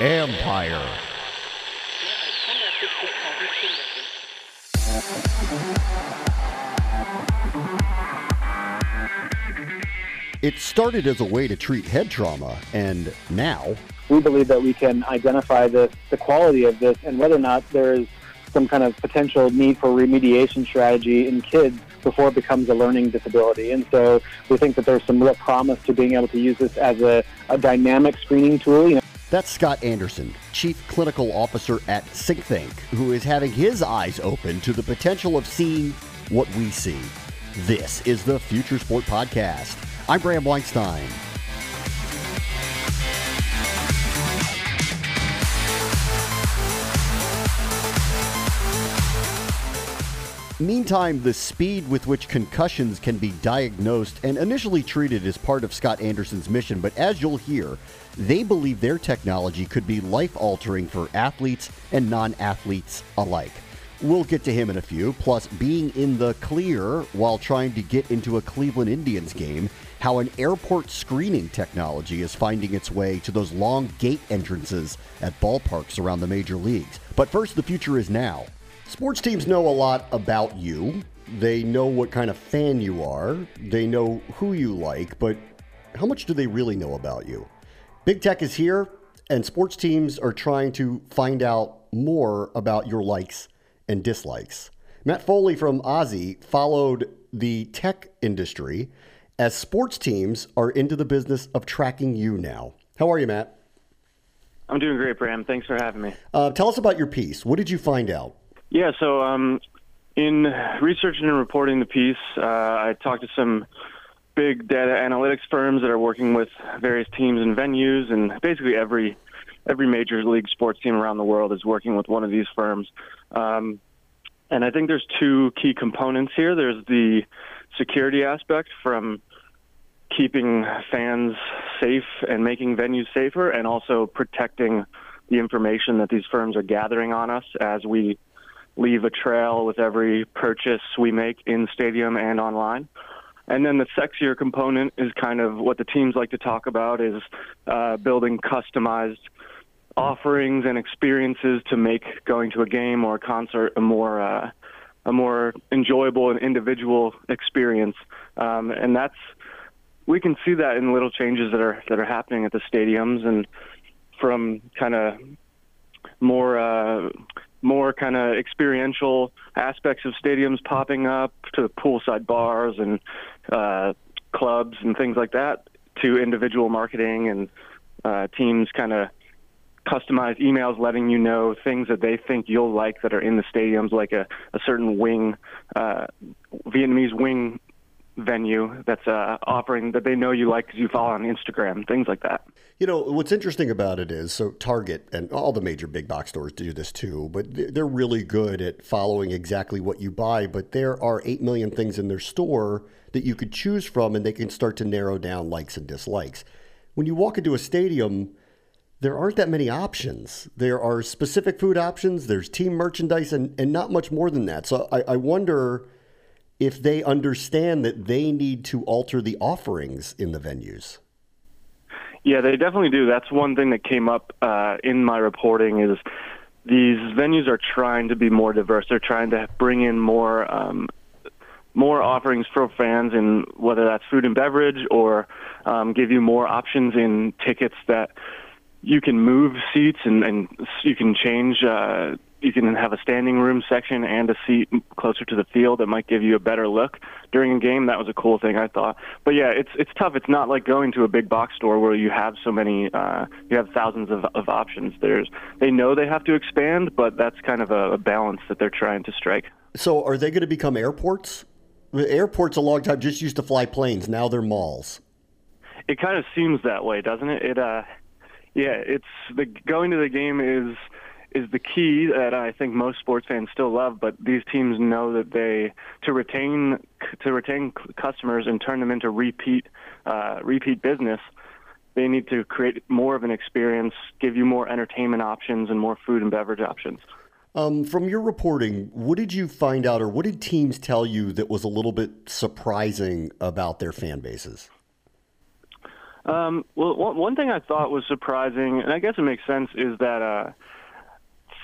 Empire. It started as a way to treat head trauma, and now we believe that we can identify the, the quality of this and whether or not there is some kind of potential need for remediation strategy in kids before it becomes a learning disability. And so we think that there's some real promise to being able to use this as a, a dynamic screening tool. You know. That's Scott Anderson, Chief Clinical Officer at SyncThink, who is having his eyes open to the potential of seeing what we see. This is the Future Sport Podcast. I'm Bram Weinstein. Meantime, the speed with which concussions can be diagnosed and initially treated is part of Scott Anderson's mission, but as you'll hear, they believe their technology could be life altering for athletes and non athletes alike. We'll get to him in a few, plus being in the clear while trying to get into a Cleveland Indians game, how an airport screening technology is finding its way to those long gate entrances at ballparks around the major leagues. But first, the future is now. Sports teams know a lot about you. They know what kind of fan you are. They know who you like, but how much do they really know about you? Big tech is here, and sports teams are trying to find out more about your likes and dislikes. Matt Foley from OZY followed the tech industry as sports teams are into the business of tracking you now. How are you, Matt? I'm doing great, Bram. Thanks for having me. Uh, tell us about your piece. What did you find out? Yeah, so um, in researching and reporting the piece, uh, I talked to some big data analytics firms that are working with various teams and venues, and basically every every major league sports team around the world is working with one of these firms. Um, and I think there's two key components here. There's the security aspect from keeping fans safe and making venues safer, and also protecting the information that these firms are gathering on us as we leave a trail with every purchase we make in stadium and online. And then the sexier component is kind of what the teams like to talk about is uh, building customized offerings and experiences to make going to a game or a concert a more uh, a more enjoyable and individual experience. Um, and that's we can see that in little changes that are that are happening at the stadiums and from kind of more uh, more kind of experiential aspects of stadiums popping up to poolside bars and uh, clubs and things like that to individual marketing and uh, teams kind of customized emails letting you know things that they think you'll like that are in the stadiums, like a, a certain wing, uh, Vietnamese wing venue that's uh, offering that they know you like because you follow on Instagram, things like that. You know, what's interesting about it is so Target and all the major big box stores do this too, but they're really good at following exactly what you buy. But there are 8 million things in their store that you could choose from, and they can start to narrow down likes and dislikes. When you walk into a stadium, there aren't that many options. There are specific food options, there's team merchandise, and, and not much more than that. So I, I wonder if they understand that they need to alter the offerings in the venues. Yeah, they definitely do. That's one thing that came up uh, in my reporting is these venues are trying to be more diverse. They're trying to bring in more um, more offerings for fans, and whether that's food and beverage or um, give you more options in tickets that you can move seats and, and you can change uh, you can have a standing room section and a seat closer to the field that might give you a better look during a game. That was a cool thing I thought. But yeah, it's it's tough. It's not like going to a big box store where you have so many uh, you have thousands of, of options. There's they know they have to expand, but that's kind of a, a balance that they're trying to strike. So are they going to become airports? Airports a long time just used to fly planes. Now they're malls. It kind of seems that way, doesn't it? It uh, yeah, it's the going to the game is is the key that I think most sports fans still love. But these teams know that they to retain to retain customers and turn them into repeat uh, repeat business. They need to create more of an experience, give you more entertainment options and more food and beverage options. Um, from your reporting, what did you find out, or what did teams tell you that was a little bit surprising about their fan bases? Um, well, one, thing I thought was surprising, and I guess it makes sense, is that uh,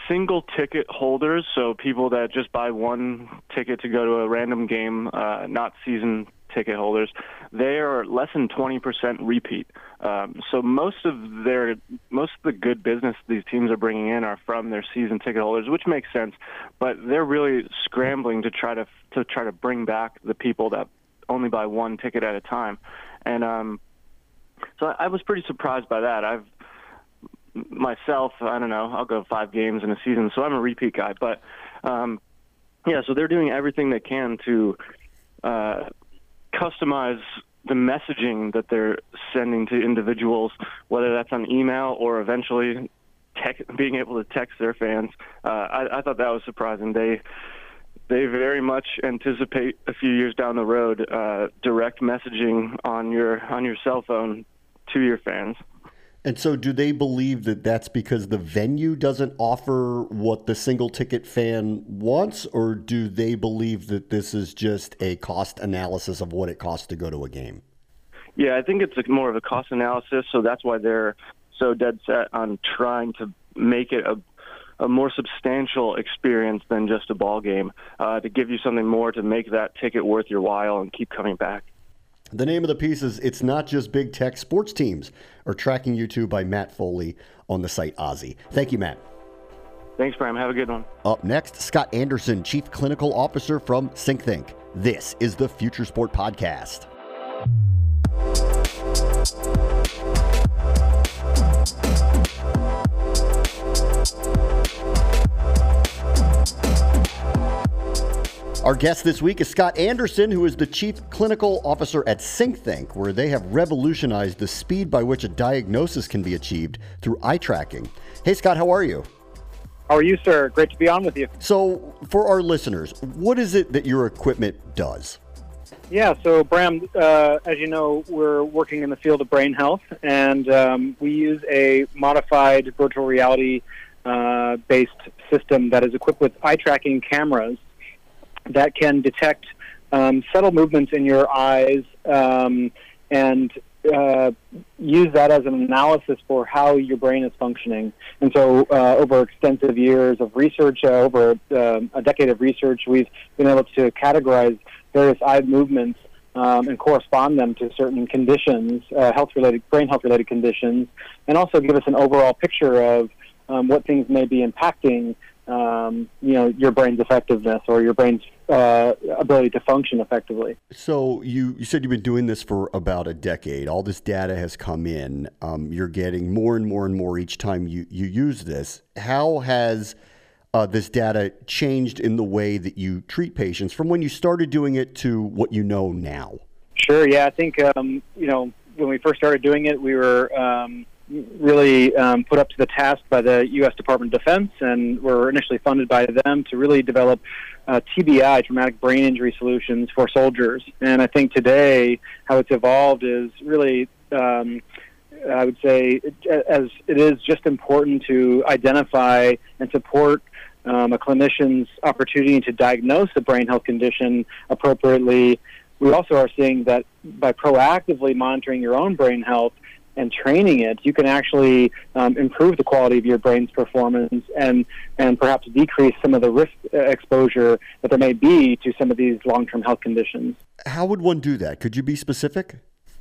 single ticket holders, so people that just buy one ticket to go to a random game, uh, not season ticket holders, they are less than 20% repeat. Um, so most of their most of the good business these teams are bringing in are from their season ticket holders, which makes sense. But they're really scrambling to try to to try to bring back the people that only buy one ticket at a time, and um, so I, I was pretty surprised by that. I've myself, I don't know, I'll go five games in a season, so I'm a repeat guy. But um, yeah, so they're doing everything they can to uh, customize the messaging that they're sending to individuals, whether that's on email or eventually tech, being able to text their fans. Uh, I, I thought that was surprising. They they very much anticipate a few years down the road uh, direct messaging on your on your cell phone to your fans. And so, do they believe that that's because the venue doesn't offer what the single ticket fan wants, or do they believe that this is just a cost analysis of what it costs to go to a game? Yeah, I think it's more of a cost analysis, so that's why they're so dead set on trying to make it a a more substantial experience than just a ball game uh, to give you something more to make that ticket worth your while and keep coming back. The name of the piece is It's Not Just Big Tech Sports Teams, or Tracking You Too by Matt Foley on the site OZY. Thank you, Matt. Thanks, Bram. Have a good one. Up next, Scott Anderson, Chief Clinical Officer from SyncThink. This is the Future Sport Podcast. Our guest this week is Scott Anderson, who is the Chief Clinical Officer at SyncThink, where they have revolutionized the speed by which a diagnosis can be achieved through eye tracking. Hey, Scott, how are you? How are you, sir? Great to be on with you. So, for our listeners, what is it that your equipment does? Yeah, so Bram, uh, as you know, we're working in the field of brain health, and um, we use a modified virtual reality uh, based system that is equipped with eye tracking cameras that can detect um, subtle movements in your eyes um, and uh, use that as an analysis for how your brain is functioning. And so, uh, over extensive years of research, uh, over uh, a decade of research, we've been able to categorize various eye movements um, and correspond them to certain conditions, uh, health-related, brain health-related conditions, and also give us an overall picture of um, what things may be impacting um, you know your brain's effectiveness or your brain's uh, ability to function effectively. So you you said you've been doing this for about a decade. All this data has come in. Um, you're getting more and more and more each time you you use this. How has uh, this data changed in the way that you treat patients from when you started doing it to what you know now? Sure. Yeah, I think um, you know when we first started doing it, we were um, really um, put up to the task by the U.S. Department of Defense, and were initially funded by them to really develop uh, TBI, traumatic brain injury solutions for soldiers. And I think today, how it's evolved is really, um, I would say, as it is just important to identify and support um, a clinician's opportunity to diagnose a brain health condition appropriately. We also are seeing that by proactively monitoring your own brain health, and training it, you can actually um, improve the quality of your brain's performance and and perhaps decrease some of the risk uh, exposure that there may be to some of these long-term health conditions. How would one do that? Could you be specific?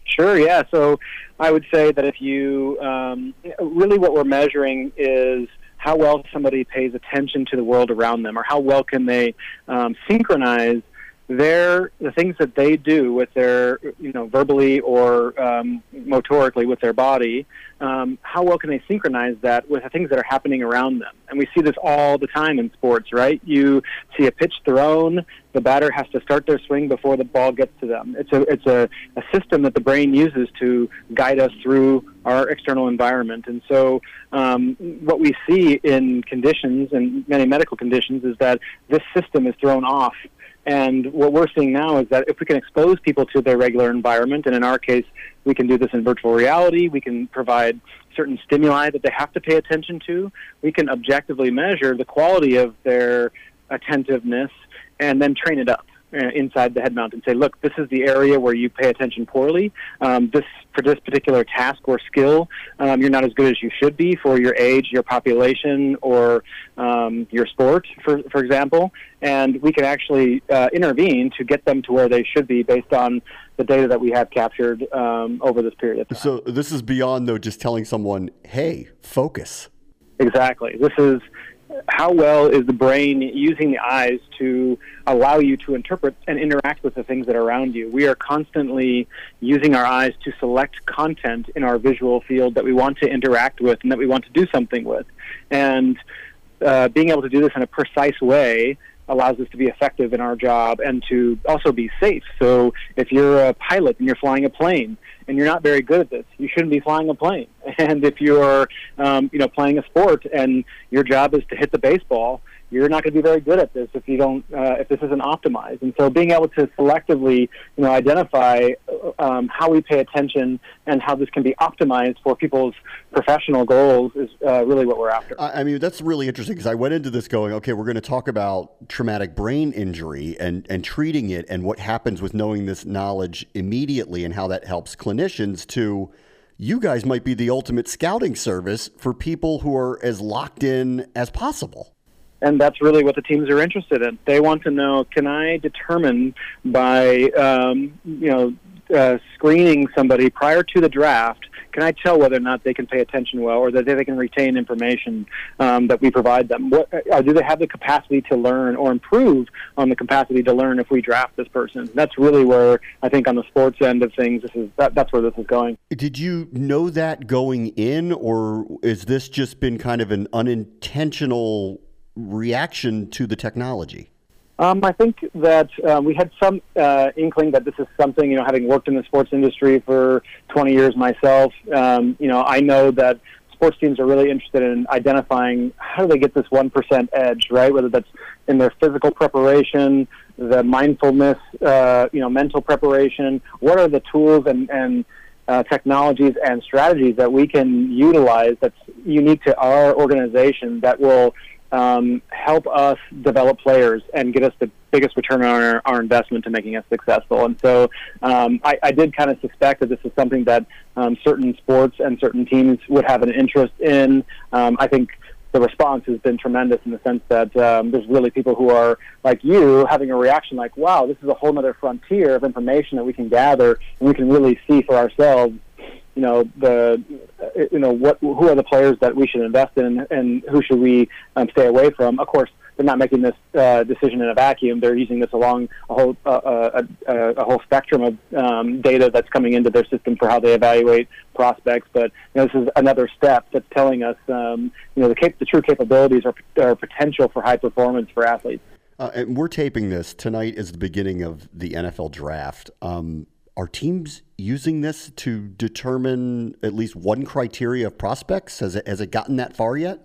Sure. Yeah. So I would say that if you um, really what we're measuring is how well somebody pays attention to the world around them, or how well can they um, synchronize their the things that they do with their you know verbally or um, motorically with their body um, how well can they synchronize that with the things that are happening around them? And we see this all the time in sports right? You see a pitch thrown the batter has to start their swing before the ball gets to them. It's a it's a, a system that the brain uses to guide us through our external environment. And so um, what we see in conditions and many medical conditions is that this system is thrown off and what we're seeing now is that if we can expose people to their regular environment, and in our case, we can do this in virtual reality, we can provide certain stimuli that they have to pay attention to, we can objectively measure the quality of their attentiveness and then train it up. Uh, inside the head mount and say, look, this is the area where you pay attention poorly. Um, this for this particular task or skill, um, you're not as good as you should be for your age, your population, or um, your sport, for for example. And we can actually uh, intervene to get them to where they should be based on the data that we have captured um, over this period of time. So this is beyond though just telling someone, "Hey, focus." Exactly. This is how well is the brain using the eyes to allow you to interpret and interact with the things that are around you? We are constantly using our eyes to select content in our visual field that we want to interact with and that we want to do something with. And uh, being able to do this in a precise way allows us to be effective in our job and to also be safe. So if you're a pilot and you're flying a plane and you're not very good at this, you shouldn't be flying a plane. And if you're, um, you know, playing a sport and your job is to hit the baseball, you're not going to be very good at this if you don't uh, if this isn't optimized. And so being able to selectively you know identify um, how we pay attention and how this can be optimized for people's professional goals is uh, really what we're after. I mean that's really interesting because I went into this going okay we're going to talk about traumatic brain injury and and treating it and what happens with knowing this knowledge immediately and how that helps clinicians to you guys might be the ultimate scouting service for people who are as locked in as possible and that's really what the teams are interested in. They want to know: Can I determine by um, you know uh, screening somebody prior to the draft? Can I tell whether or not they can pay attention well, or that they can retain information um, that we provide them? What, uh, do they have the capacity to learn or improve on the capacity to learn if we draft this person? That's really where I think on the sports end of things, this is that, that's where this is going. Did you know that going in, or is this just been kind of an unintentional reaction to the technology? Um, I think that uh, we had some uh, inkling that this is something, you know, having worked in the sports industry for 20 years myself, um, you know, I know that sports teams are really interested in identifying how do they get this 1% edge, right? Whether that's in their physical preparation, the mindfulness, uh, you know, mental preparation. What are the tools and, and uh, technologies and strategies that we can utilize that's unique to our organization that will um, help us develop players and get us the biggest return on our, our investment to making us successful. And so um, I, I, did kind of suspect that this is something that um, certain sports and certain teams would have an interest in. Um, I think the response has been tremendous in the sense that um, there's really people who are like you having a reaction like, wow, this is a whole other frontier of information that we can gather and we can really see for ourselves you know the you know what who are the players that we should invest in and who should we um, stay away from. Of course, they're not making this uh, decision in a vacuum. They're using this along a whole uh, uh a, a, a, whole spectrum of um, data that's coming into their system for how they evaluate prospects. But you know, this is another step that's telling us um, you know the, cap- the true capabilities or, or potential for high performance for athletes. Uh, and we're taping this tonight is the beginning of the NFL draft. Um, are teams using this to determine at least one criteria of prospects? Has it, has it gotten that far yet?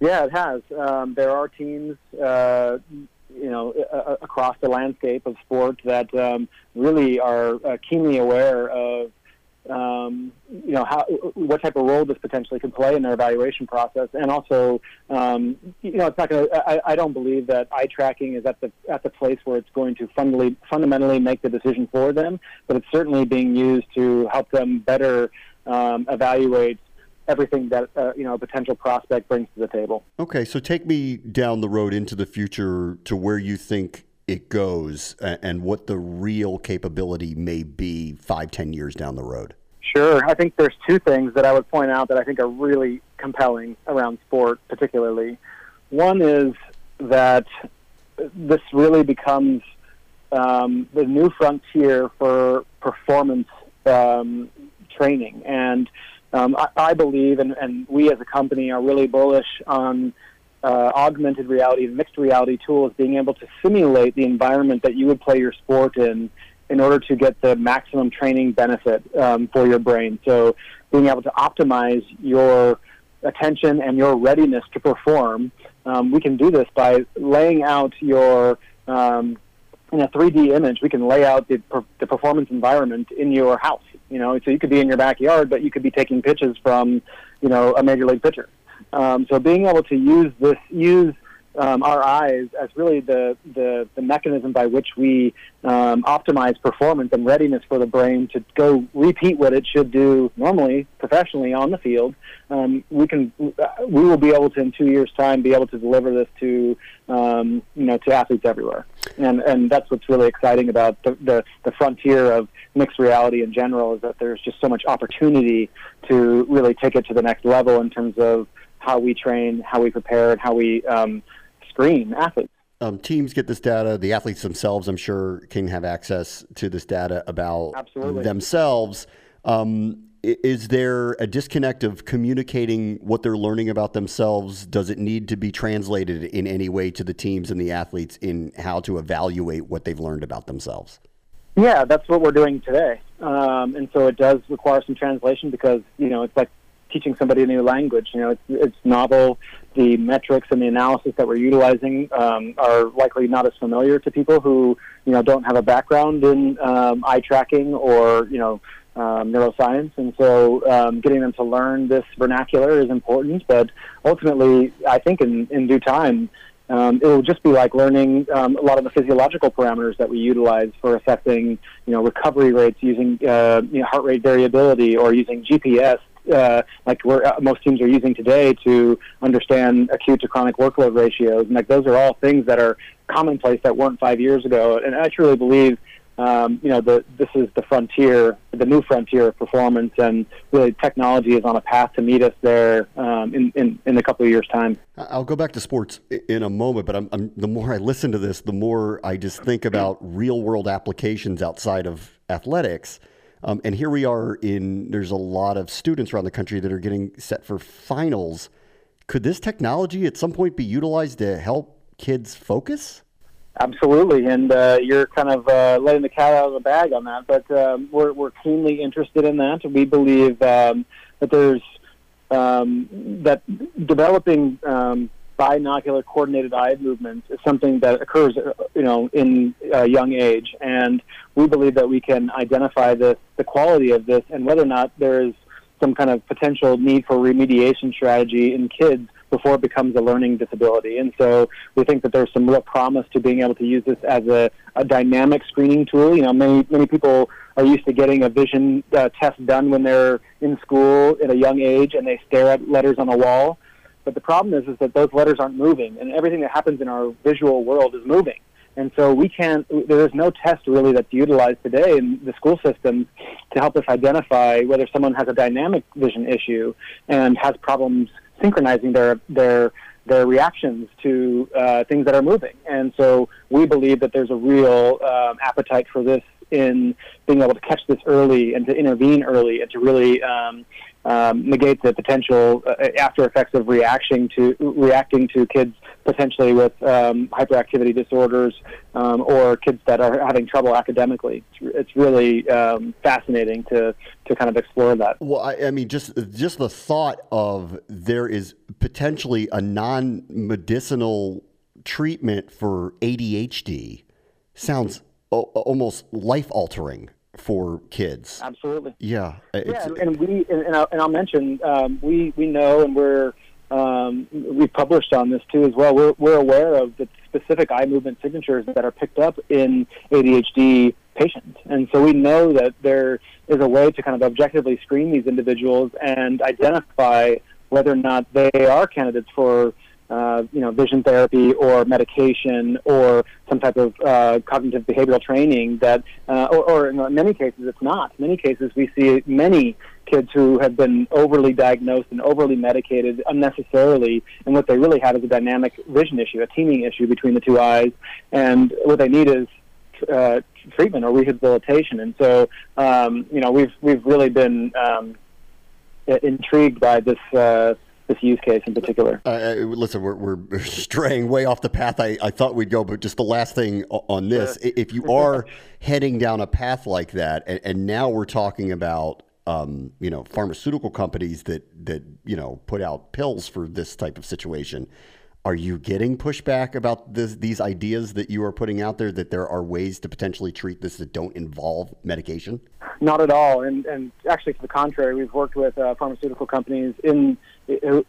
Yeah, it has. Um, there are teams, uh, you know, uh, across the landscape of sport that um, really are uh, keenly aware of um, you know how what type of role this potentially could play in their evaluation process, and also um, you know it's not going to. I, don't believe that eye tracking is at the at the place where it's going to fundamentally fundamentally make the decision for them, but it's certainly being used to help them better um, evaluate everything that uh, you know a potential prospect brings to the table. Okay, so take me down the road into the future to where you think it goes and what the real capability may be five, ten years down the road? Sure. I think there's two things that I would point out that I think are really compelling around sport, particularly. One is that this really becomes um, the new frontier for performance um, training. And um, I, I, believe, and, and we as a company are really bullish on uh, augmented reality and mixed reality tools being able to simulate the environment that you would play your sport in in order to get the maximum training benefit um, for your brain. So being able to optimize your attention and your readiness to perform, um, we can do this by laying out your um, in a 3D image. We can lay out the, per- the performance environment in your house. You know, so you could be in your backyard, but you could be taking pitches from, you know, a major league pitcher. Um, so being able to use this, use um, our eyes as really the, the, the mechanism by which we um, optimize performance and readiness for the brain to go repeat what it should do normally, professionally on the field, um, we can we will be able to in two years' time be able to deliver this to um, you know to athletes everywhere, and and that's what's really exciting about the, the the frontier of mixed reality in general is that there's just so much opportunity to really take it to the next level in terms of how we train, how we prepare, and how we um, screen athletes. Um, teams get this data. The athletes themselves, I'm sure, can have access to this data about Absolutely. themselves. Um, is there a disconnect of communicating what they're learning about themselves? Does it need to be translated in any way to the teams and the athletes in how to evaluate what they've learned about themselves? Yeah, that's what we're doing today. Um, and so it does require some translation because, you know, it's like teaching somebody a new language. You know, it's, it's novel. The metrics and the analysis that we're utilizing um, are likely not as familiar to people who, you know, don't have a background in um, eye tracking or, you know, um, neuroscience. And so um, getting them to learn this vernacular is important. But ultimately, I think in, in due time, um, it will just be like learning um, a lot of the physiological parameters that we utilize for assessing, you know, recovery rates using uh, you know, heart rate variability or using GPS uh, like we're, uh, most teams are using today to understand acute to chronic workload ratios. And like those are all things that are commonplace that weren't five years ago. And I truly believe, um, you know, the, this is the frontier, the new frontier of performance, and really technology is on a path to meet us there um, in, in, in a couple of years' time. I'll go back to sports in a moment, but I'm, I'm, the more I listen to this, the more I just think about real world applications outside of athletics. Um, and here we are in, there's a lot of students around the country that are getting set for finals. Could this technology at some point be utilized to help kids focus? Absolutely, and uh, you're kind of uh, letting the cat out of the bag on that. But um, we're we're keenly interested in that. We believe um, that there's um, that developing um, binocular coordinated eye movements is something that occurs, you know, in a young age, and we believe that we can identify the the quality of this and whether or not there is some kind of potential need for remediation strategy in kids before it becomes a learning disability. And so we think that there's some real promise to being able to use this as a, a dynamic screening tool. You know, many many people are used to getting a vision uh, test done when they're in school at a young age and they stare at letters on a wall. But the problem is, is that those letters aren't moving, and everything that happens in our visual world is moving. And so we can't, there is no test really that's utilized today in the school systems to help us identify whether someone has a dynamic vision issue and has problems synchronizing their, their, their reactions to uh, things that are moving. And so we believe that there's a real um, appetite for this in being able to catch this early and to intervene early and to really um, um, negate the potential uh, after effects of reacting to reacting to kids potentially with um, hyperactivity disorders um, or kids that are having trouble academically. It's, it's really um, fascinating to to kind of explore that. Well, I, I, mean, just just the thought of there is potentially a non medicinal treatment for ADHD sounds o- almost life altering for kids. Absolutely. Yeah. Yeah, and we and, I'll, and I'll mention um, we we know and we're um, we've published on this too as well. We're we're aware of the specific eye movement signatures that are picked up in ADHD patients, and so we know that there is a way to kind of objectively screen these individuals and identify whether or not they are candidates for uh, you know, vision therapy or medication or some type of uh, cognitive behavioral training that, uh, or, or in many cases it's not. In many cases we see many kids who have been overly diagnosed and overly medicated unnecessarily, and what they really have is a dynamic vision issue, a teaming issue between the two eyes, and what they need is uh, treatment or rehabilitation. And so, um, you know, we've we've really been um, intrigued by this uh, this use case in particular. Uh, listen, we're, we're straying way off the path I, I thought we'd go, but just the last thing on this sure. if you are heading down a path like that, and, and now we're talking about um, you know pharmaceutical companies that that you know put out pills for this type of situation. Are you getting pushback about this, these ideas that you are putting out there that there are ways to potentially treat this that don't involve medication? not at all. And, and actually, to the contrary, we've worked with uh, pharmaceutical companies in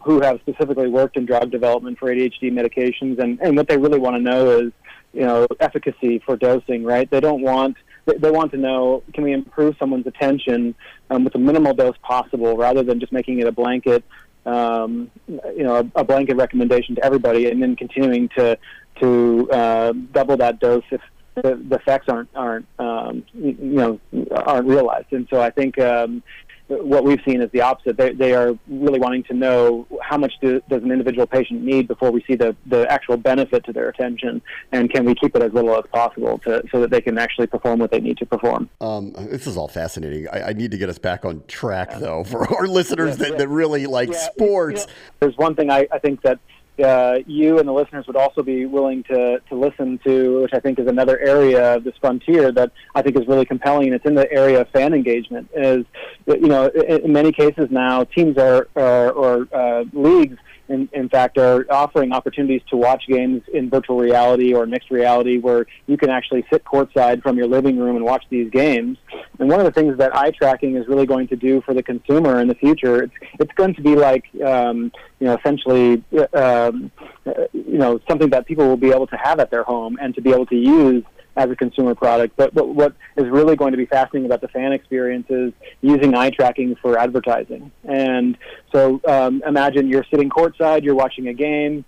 who have specifically worked in drug development for ADHD medications, and, and what they really want to know is, you know, efficacy for dosing. Right? They don't want they want to know can we improve someone's attention um, with the minimal dose possible, rather than just making it a blanket, um, you know, a, a blanket recommendation to everybody, and then continuing to to uh, double that dose if the, the effects aren't aren't um, you know aren't realized. And so I think um, what we've seen is the opposite. They, they are really wanting to know how much do, does an individual patient need before we see the, the actual benefit to their attention, and can we keep it as little as possible to, so that they can actually perform what they need to perform. Um, this is all fascinating. I, I, need to get us back on track, yeah. though, for our listeners yeah, that, that really like yeah, sports. You know, there's one thing I, I think that uh, you and the listeners would also be willing to, to listen to, which I think is another area of this frontier that I think is really compelling. It's in the area of fan engagement. Is you know, in, many cases now, teams are, are or uh, leagues in, in fact, are offering opportunities to watch games in virtual reality or mixed reality where you can actually sit courtside from your living room and watch these games. And one of the things that eye tracking is really going to do for the consumer in the future, it's, it's going to be like, um, you know, essentially, um, you know, something that people will be able to have at their home and to be able to use as a consumer product. But, but what is really going to be fascinating about the fan experience is using eye tracking for advertising. And so um, imagine you're sitting courtside, you're watching a game,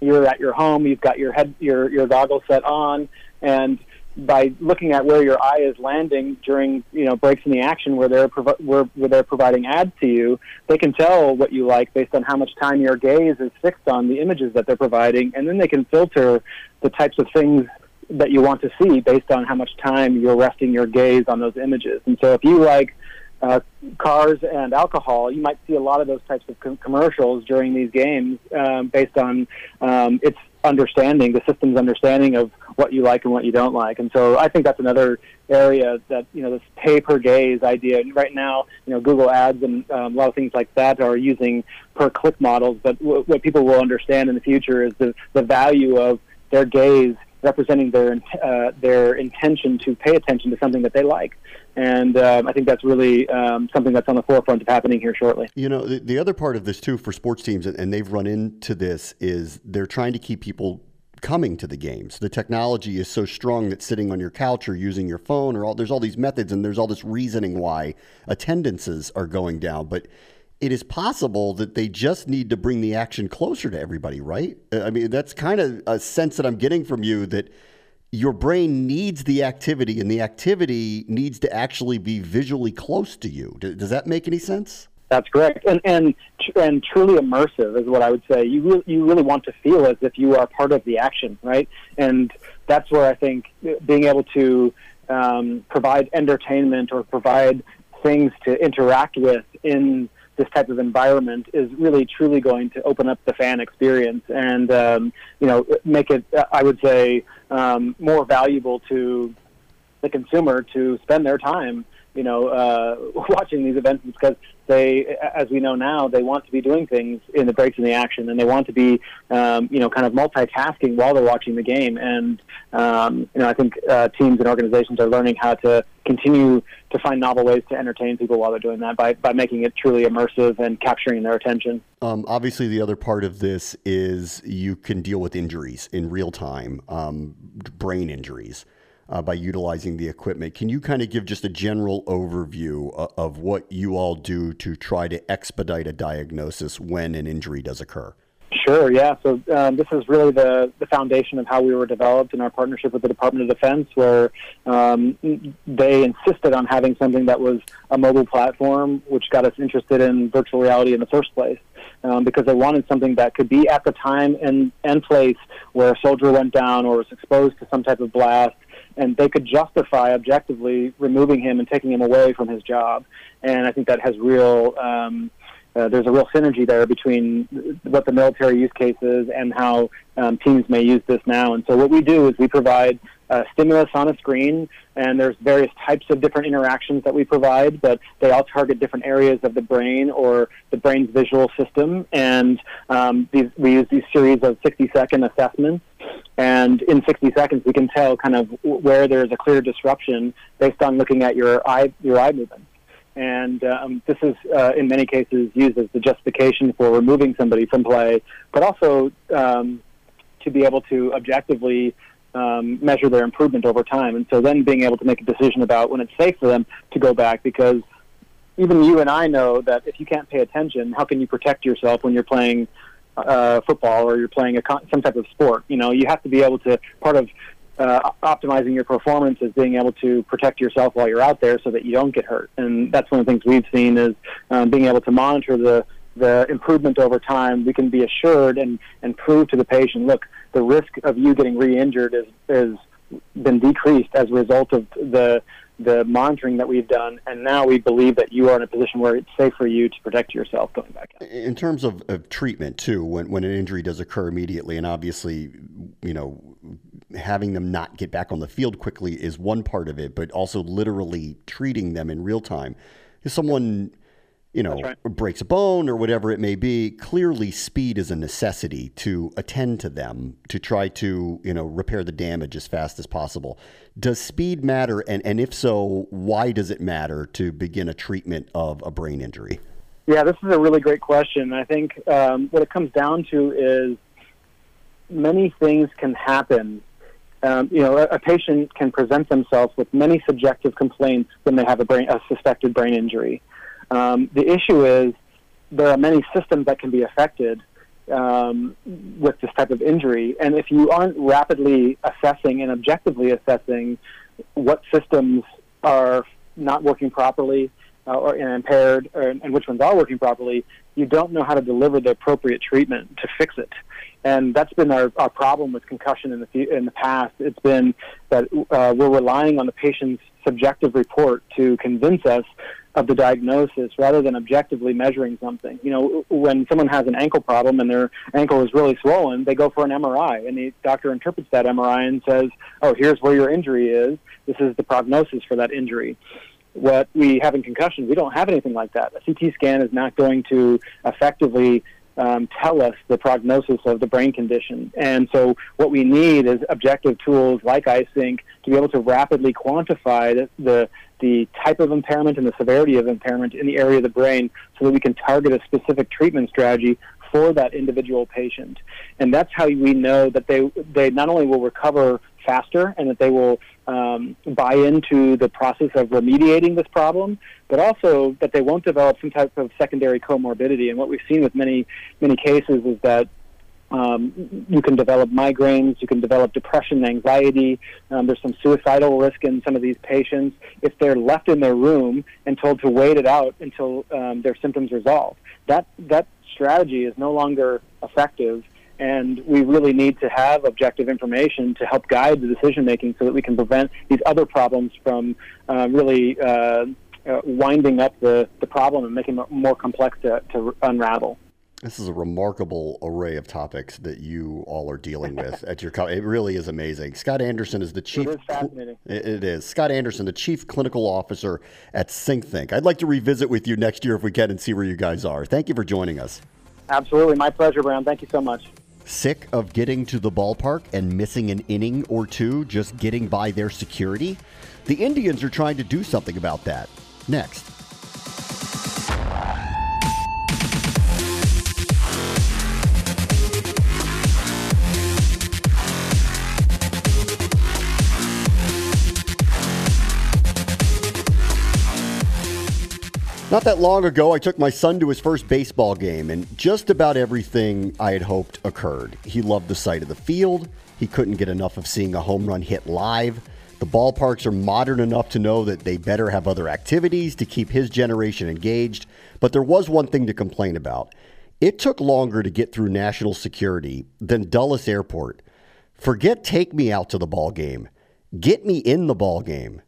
you're at your home, you've got your head, your your goggles set on, and by looking at where your eye is landing during you know breaks in the action where they're provi- where, where they're providing ads to you, they can tell what you like based on how much time your gaze is fixed on the images that they're providing, and then they can filter the types of things that you want to see based on how much time you're resting your gaze on those images. And so if you like uh, cars and alcohol, you might see a lot of those types of com- commercials during these games um, based on um, its understanding, the system's understanding of what you like and what you don't like. And so I think that's another area that, you know, this pay per gaze idea. Right now, you know, Google Ads and um, a lot of things like that are using per click models, but w- what people will understand in the future is the, the value of their gaze representing their uh, their intention to pay attention to something that they like. And um, I think that's really um, something that's on the forefront of happening here shortly. You know, the, the other part of this too for sports teams, and they've run into this, is they're trying to keep people coming to the games. The technology is so strong that sitting on your couch or using your phone or all there's all these methods and there's all this reasoning why attendances are going down. But it is possible that they just need to bring the action closer to everybody, right? Uh, I mean, that's kind of a sense that I'm getting from you that your brain needs the activity and the activity needs to actually be visually close to you. Does that make any sense? That's correct, and and and truly immersive is what I would say. You really, you really want to feel as if you are part of the action, right? And that's where I think being able to um, provide entertainment or provide things to interact with in this type of environment is really truly going to open up the fan experience and um, you know make it I would say um, more valuable to the consumer to spend their time you know uh, watching these events because they, as we know now, they want to be doing things in the breaks in the action, and they want to be, um, you know, kind of multitasking while they're watching the game. And um, you know, I think uh, teams and organizations are learning how to continue to find novel ways to entertain people while they're doing that by by making it truly immersive and capturing their attention. Um, obviously, the other part of this is you can deal with injuries in real time, um, brain injuries uh, by utilizing the equipment. Can you kind of give just a general overview of, of what you all do to try to expedite a diagnosis when an injury does occur? Sure, yeah. So um, this is really the, the foundation of how we were developed in our partnership with the Department of Defense, where um, they insisted on having something that was a mobile platform, which got us interested in virtual reality in the first place. Um, because they wanted something that could be at the time and, and place where a soldier went down or was exposed to some type of blast and they could justify objectively removing him and taking him away from his job. And I think that has real, um, uh, there's a real synergy there between what the military use case is and how um, teams may use this now. And so what we do is we provide uh, stimulus on a screen, and there's various types of different interactions that we provide, but they all target different areas of the brain or the brain's visual system. And um, these, we use these series of 60-second assessments. And in 60 seconds, we can tell kind of where there's a clear disruption based on looking at your eye your eye movements and um, this is uh, in many cases used as the justification for removing somebody from play, but also um, to be able to objectively um, measure their improvement over time. And so then being able to make a decision about when it's safe for them to go back because even you and I know that if you can't pay attention, how can you protect yourself when you're playing uh, football or you're playing a con- some type of sport? You know, you have to be able to part of uh, optimizing your performance is being able to protect yourself while you're out there so that you don't get hurt. And that's one of the things we've seen is um, being able to monitor the the improvement over time. We can be assured and and prove to the patient, look, the risk of you getting re-injured is is been decreased as a result of the the monitoring that we've done, and now we believe that you are in a position where it's safe for you to protect yourself going back in. In terms of, of treatment, too, when, when an injury does occur immediately, and obviously, you know, having them not get back on the field quickly is one part of it, but also literally treating them in real time. If someone you know, right. breaks a bone or whatever it may be, clearly speed is a necessity to attend to them to try to, you know, repair the damage as fast as possible. Does speed matter? And, and if so, why does it matter to begin a treatment of a brain injury? Yeah, this is a really great question. I think um, what it comes down to is many things can happen. Um, you know, a, a, patient can present themselves with many subjective complaints when they have a brain, a suspected brain injury. Um, the issue is there are many systems that can be affected um, with this type of injury, and if you aren't rapidly assessing and objectively assessing what systems are not working properly uh, or impaired, or, and which ones are working properly, you don't know how to deliver the appropriate treatment to fix it. And that's been our, our problem with concussion in the in the past. It's been that uh, we're relying on the patient's subjective report to convince us of the diagnosis rather than objectively measuring something. You know, when someone has an ankle problem and their ankle is really swollen, they go for an MRI, and the doctor interprets that MRI and says, "Oh, here's where your injury is. This is the prognosis for that injury." What we have in concussion, we don't have anything like that. A CT scan is not going to effectively um, tell us the prognosis of the brain condition. And so, what we need is objective tools like EYE-SYNC to be able to rapidly quantify the, the, the type of impairment and the severity of impairment in the area of the brain so that we can target a specific treatment strategy for that individual patient. And that's how we know that they, they not only will recover faster and that they will um, buy into the process of remediating this problem, but also that they won't develop some type of secondary comorbidity. And what we've seen with many many cases is that um, you can develop migraines, you can develop depression, anxiety. Um, there's some suicidal risk in some of these patients if they're left in their room and told to wait it out until um, their symptoms resolve. That that strategy is no longer effective and we really need to have objective information to help guide the decision making so that we can prevent these other problems from uh, really uh, uh, winding up the, the problem and making it more complex to, to unravel. This is a remarkable array of topics that you all are dealing with at your company. It really is amazing. Scott Anderson is the chief. It is fascinating. It is Scott Anderson, the chief clinical officer at SyncThink. I'd like to revisit with you next year if we can and see where you guys are. Thank you for joining us. Absolutely, my pleasure, Bram. Thank you so much. Sick of getting to the ballpark and missing an inning or two just getting by their security? The Indians are trying to do something about that. Next. Not that long ago, I took my son to his first baseball game, and just about everything I had hoped occurred. He loved the sight of the field. He couldn't get enough of seeing a home run hit live. The ballparks are modern enough to know that they better have other activities to keep his generation engaged. But there was one thing to complain about. It took longer to get through national security than Dulles Airport. Forget take me out to the ball game. Get me in the ball game.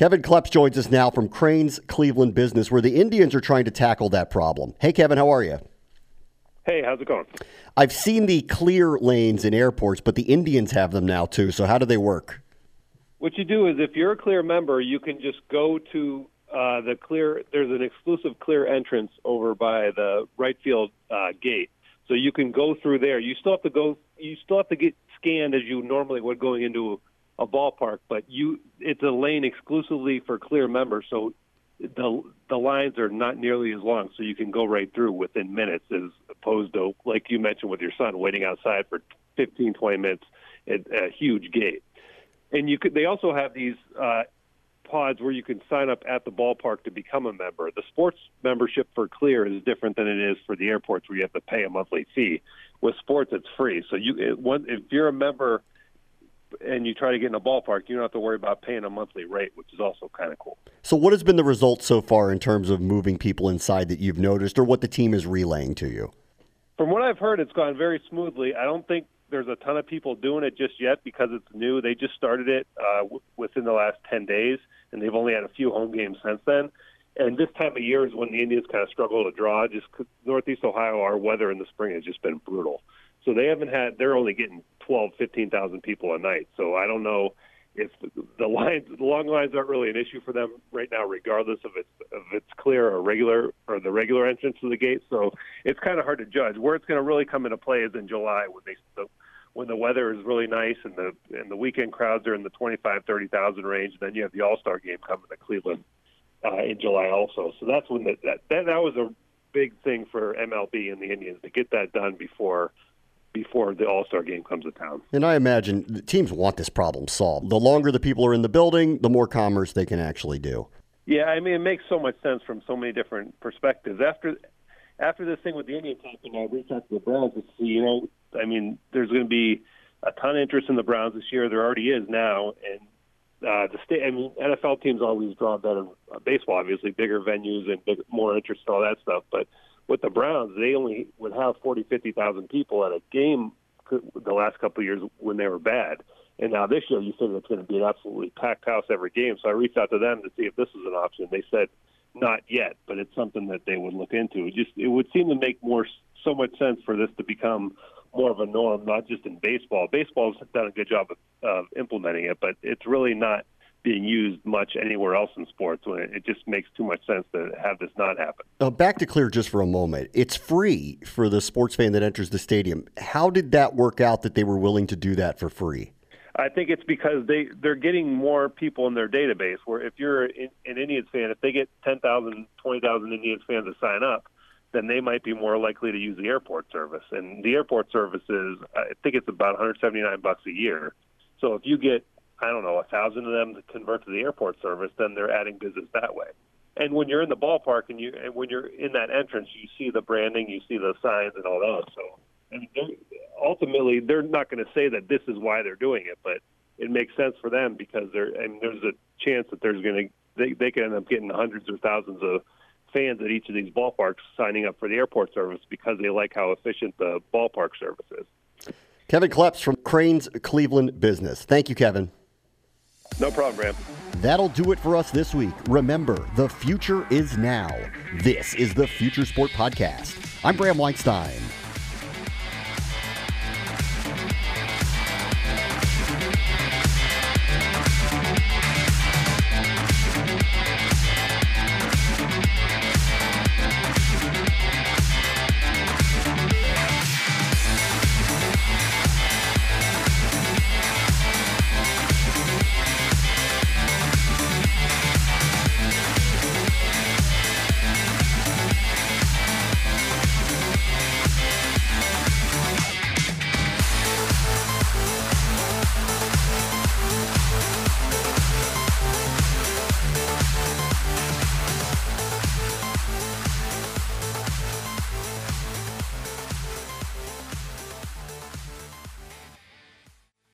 Kevin Kleps joins us now from Crain's Cleveland Business, where the Indians are trying to tackle that problem. Hey, Kevin, how are you? Hey, how's it going? I've seen the clear lanes in airports, but the Indians have them now too. So how do they work? What you do is, if you're a clear member, you can just go to uh, the clear. There's an exclusive clear entrance over by the right field uh, gate, so you can go through there. You still have to go. You still have to get scanned as you normally would going into a, ballpark, but you it's a lane exclusively for clear members. So the the lines are not nearly as long, so you can go right through within minutes, as opposed to like you mentioned with your son waiting outside for 15, 20 minutes at a huge gate. And you could. They also have these uh, pods where you can sign up at the ballpark to become a member. The sports membership for Clear is different than it is for the airports, where you have to pay a monthly fee. With sports, it's free. So you, it, one, if you're a member and you try to get in a ballpark, you don't have to worry about paying a monthly rate, which is also kind of cool. So, what has been the result so far in terms of moving people inside that you've noticed, or what the team is relaying to you? From what I've heard, it's gone very smoothly. I don't think there's a ton of people doing it just yet because it's new. They just started it uh, w- within the last 10 days, and they've only had a few home games since then. And this time of year is when the Indians kind of struggle to draw. Just cause Northeast Ohio, our weather in the spring has just been brutal. So they haven't had. They're only getting 12, 15,000 people a night. So I don't know if the lines, the long lines aren't really an issue for them right now, regardless of it's of it's clear or regular or the regular entrance to the gate. So it's kind of hard to judge. Where it's going to really come into play is in July when they the, when the weather is really nice and the and the weekend crowds are in the 25, 30,000 range. Then you have the All Star game coming to Cleveland uh, in July also. So that's when the, that, that that was a big thing for MLB and the Indians to get that done before before the All Star game comes to town. And I imagine the teams want this problem solved. The longer the people are in the building, the more commerce they can actually do. Yeah, I mean it makes so much sense from so many different perspectives. After after this thing with the Indians happened, I reached out to the Browns to see, you know, I mean, there's going to be a ton of interest in the Browns this year. There already is now, and uh, the state. I mean, NFL teams always draw better uh, baseball, obviously, bigger venues and big, more interest and all that stuff. But with the Browns, they only would have 40, 50,000 people at a game the last couple of years when they were bad. And now this year, you think it's going to be an absolutely packed house every game. So I reached out to them to see if this is an option. They said not yet, but it's something that they would look into. It just it would seem to make more so much sense for this to become more of a norm, not just in baseball. Baseball's done a good job of, of implementing it, but it's really not being used much anywhere else in sports. When it, it just makes too much sense to have this not happen. Uh, back to clear just for a moment. It's free for the sports fan that enters the stadium. How did that work out that they were willing to do that for free? I think it's because they they're getting more people in their database. Where if you're an Indians fan, if they get 10,000, 20,000 Indians fans to sign up, then they might be more likely to use the airport service. And the airport service is, I think it's about 179 bucks a year. So if you get, I don't know, a thousand of them to convert to the airport service, then they're adding business that way. And when you're in the ballpark and you and when you're in that entrance, you see the branding, you see the signs and all that. So I they're, ultimately, they're not going to say that this is why they're doing it, but it makes sense for them because there and there's a chance that there's going to they they end up getting hundreds or thousands of fans at each of these ballparks signing up for the airport service because they like how efficient the ballpark service is. Kevin Kleps from Crain's Cleveland Business. Thank you, Kevin. No problem, Bram. That'll do it for us this week. Remember, the future is now. This is the Future Sport Podcast. I'm Bram Weinstein.